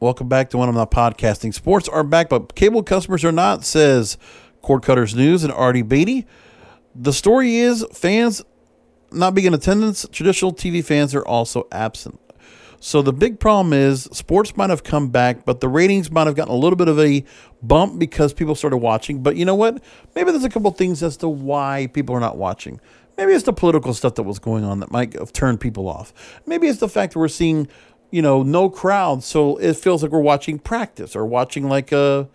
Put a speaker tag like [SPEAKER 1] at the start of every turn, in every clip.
[SPEAKER 1] Welcome back to When I'm Not Podcasting. Sports are back, but cable customers are not, says Cord Cutters News and Artie Beatty. The story is fans not being in attendance, traditional TV fans are also absent. So the big problem is sports might have come back, but the ratings might have gotten a little bit of a bump because people started watching. But you know what? Maybe there's a couple things as to why people are not watching. Maybe it's the political stuff that was going on that might have turned people off. Maybe it's the fact that we're seeing, you know, no crowd, so it feels like we're watching practice or watching like a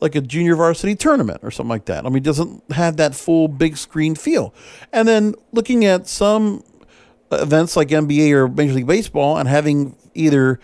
[SPEAKER 1] like a junior varsity tournament or something like that. I mean, it doesn't have that full big screen feel. And then looking at some events like NBA or Major League Baseball and having either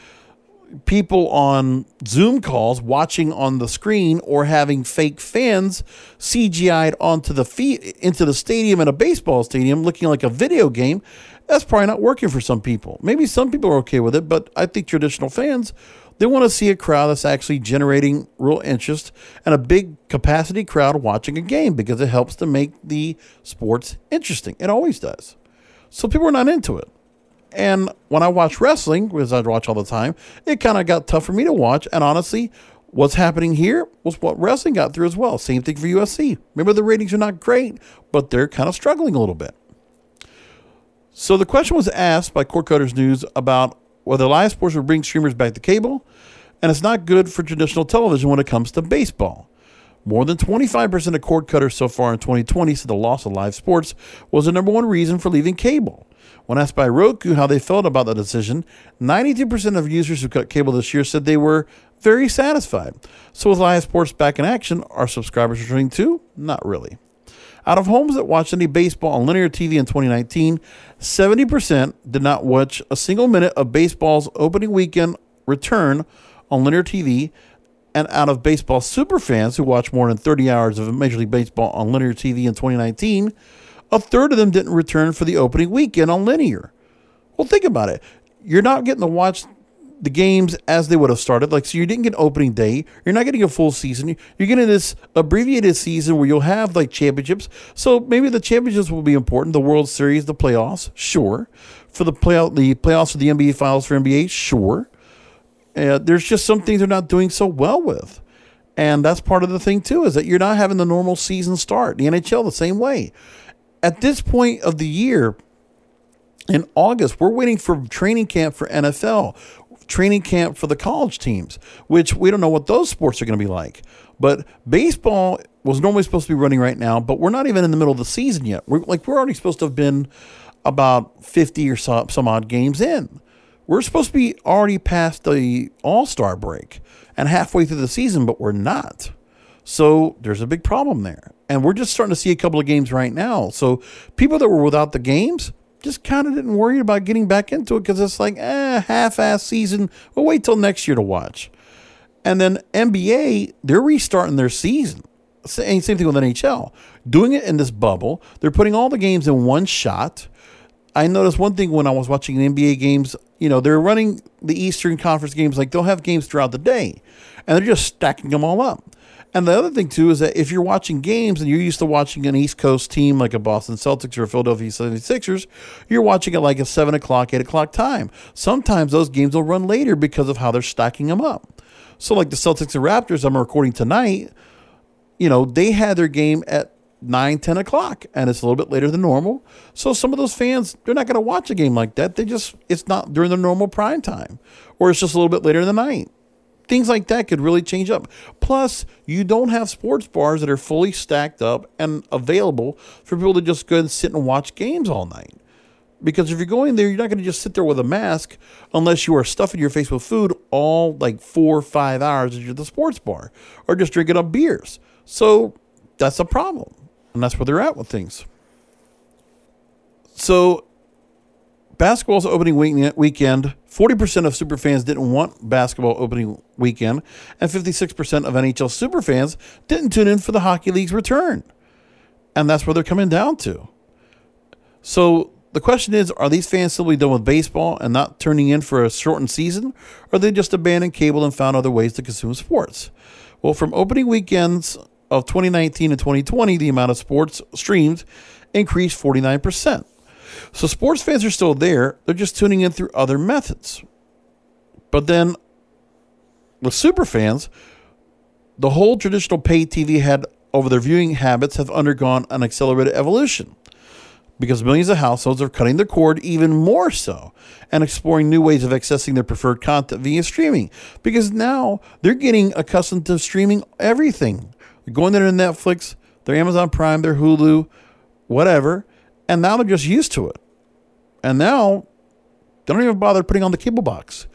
[SPEAKER 1] people on Zoom calls watching on the screen or having fake fans CGI'd onto the feet into the stadium in a baseball stadium looking like a video game, that's probably not working for some people. Maybe some people are okay with it, but I think traditional fans they want to see a crowd that's actually generating real interest and a big capacity crowd watching a game because it helps to make the sports interesting. It always does. So people are not into it. And when I watch wrestling, because I watch all the time, it kind of got tough for me to watch. And honestly, what's happening here was what wrestling got through as well. Same thing for USC. Remember, the ratings are not great, but they're kind of struggling a little bit. So the question was asked by Cord Cutters News about whether live sports would bring streamers back to cable, and it's not good for traditional television when it comes to baseball. More than 25% of cord cutters so far in 2020 said the loss of live sports was the number one reason for leaving cable. When asked by Roku how they felt about the decision, 92% of users who cut cable this year said they were very satisfied. So, with live sports back in action, are subscribers returning too? Not really. Out of homes that watched any baseball on linear TV in 2019, 70% did not watch a single minute of baseball's opening weekend return on linear TV. And out of baseball super fans who watched more than 30 hours of Major League Baseball on linear TV in 2019, a third of them didn't return for the opening weekend on linear. Well, think about it. You're not getting to watch the games as they would have started. Like, so you didn't get opening day. You're not getting a full season. You're getting this abbreviated season where you'll have like championships. So maybe the championships will be important. The World Series, the playoffs, sure. For the playoff, the playoffs for the NBA finals for NBA, sure. Uh, there's just some things they're not doing so well with. And that's part of the thing too, is that you're not having the normal season start. The NHL the same way at this point of the year, in August, we're waiting for training camp for NFL, training camp for the college teams, which we don't know what those sports are going to be like. But baseball was normally supposed to be running right now, but we're not even in the middle of the season yet. We're like we're already supposed to have been about 50 or some, some odd games in. We're supposed to be already past the All-Star break and halfway through the season, but we're not. So there's a big problem there. And we're just starting to see a couple of games right now. So people that were without the games just kind of didn't worry about getting back into it because it's like, eh, half ass season. We'll wait till next year to watch. And then NBA, they're restarting their season. Same thing with NHL. Doing it in this bubble. They're putting all the games in one shot. I noticed one thing when I was watching NBA games, you know, they're running the Eastern Conference games like they'll have games throughout the day and they're just stacking them all up. And the other thing too is that if you're watching games and you're used to watching an East Coast team like a Boston Celtics or a Philadelphia 76ers, you're watching it like a seven o'clock, eight o'clock time. Sometimes those games will run later because of how they're stacking them up. So like the Celtics and Raptors, I'm recording tonight. You know, they had their game at 9, 10 o'clock, and it's a little bit later than normal. So some of those fans, they're not going to watch a game like that. They just, it's not during the normal prime time, or it's just a little bit later in the night. Things like that could really change up. Plus, you don't have sports bars that are fully stacked up and available for people to just go and sit and watch games all night. Because if you're going there, you're not going to just sit there with a mask unless you are stuffing your face with food all like four or five hours at the sports bar or just drinking up beers. So that's a problem. And that's where they're at with things. So basketball's opening weekend, 40% of superfans didn't want basketball opening weekend, and 56% of NHL superfans didn't tune in for the Hockey League's return. And that's where they're coming down to. So the question is are these fans simply done with baseball and not turning in for a shortened season, or they just abandoned cable and found other ways to consume sports? Well, from opening weekends of 2019 and 2020, the amount of sports streamed increased 49%. So sports fans are still there. They're just tuning in through other methods. But then with super fans, the whole traditional pay TV had over their viewing habits have undergone an accelerated evolution because millions of households are cutting the cord even more so and exploring new ways of accessing their preferred content via streaming because now they're getting accustomed to streaming everything. They're going there to Netflix, their Amazon Prime, their Hulu, whatever, and now they're just used to it. And now they don't even bother putting on the cable box.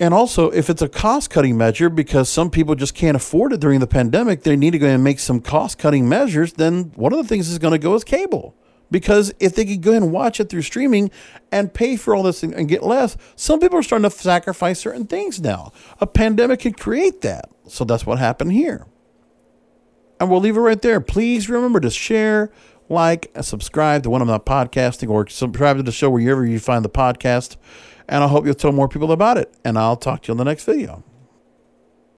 [SPEAKER 1] And also, if it's a cost cutting measure because some people just can't afford it during the pandemic, they need to go and make some cost cutting measures, then one of the things is going to go is cable. Because if they could go and watch it through streaming and pay for all this and get less, some people are starting to sacrifice certain things now. A pandemic could create that. So that's what happened here. And we'll leave it right there. Please remember to share, like, subscribe to When I'm Not Podcasting or subscribe to the show wherever you find the podcast. And I hope you'll tell more people about it. And I'll talk to you in the next video.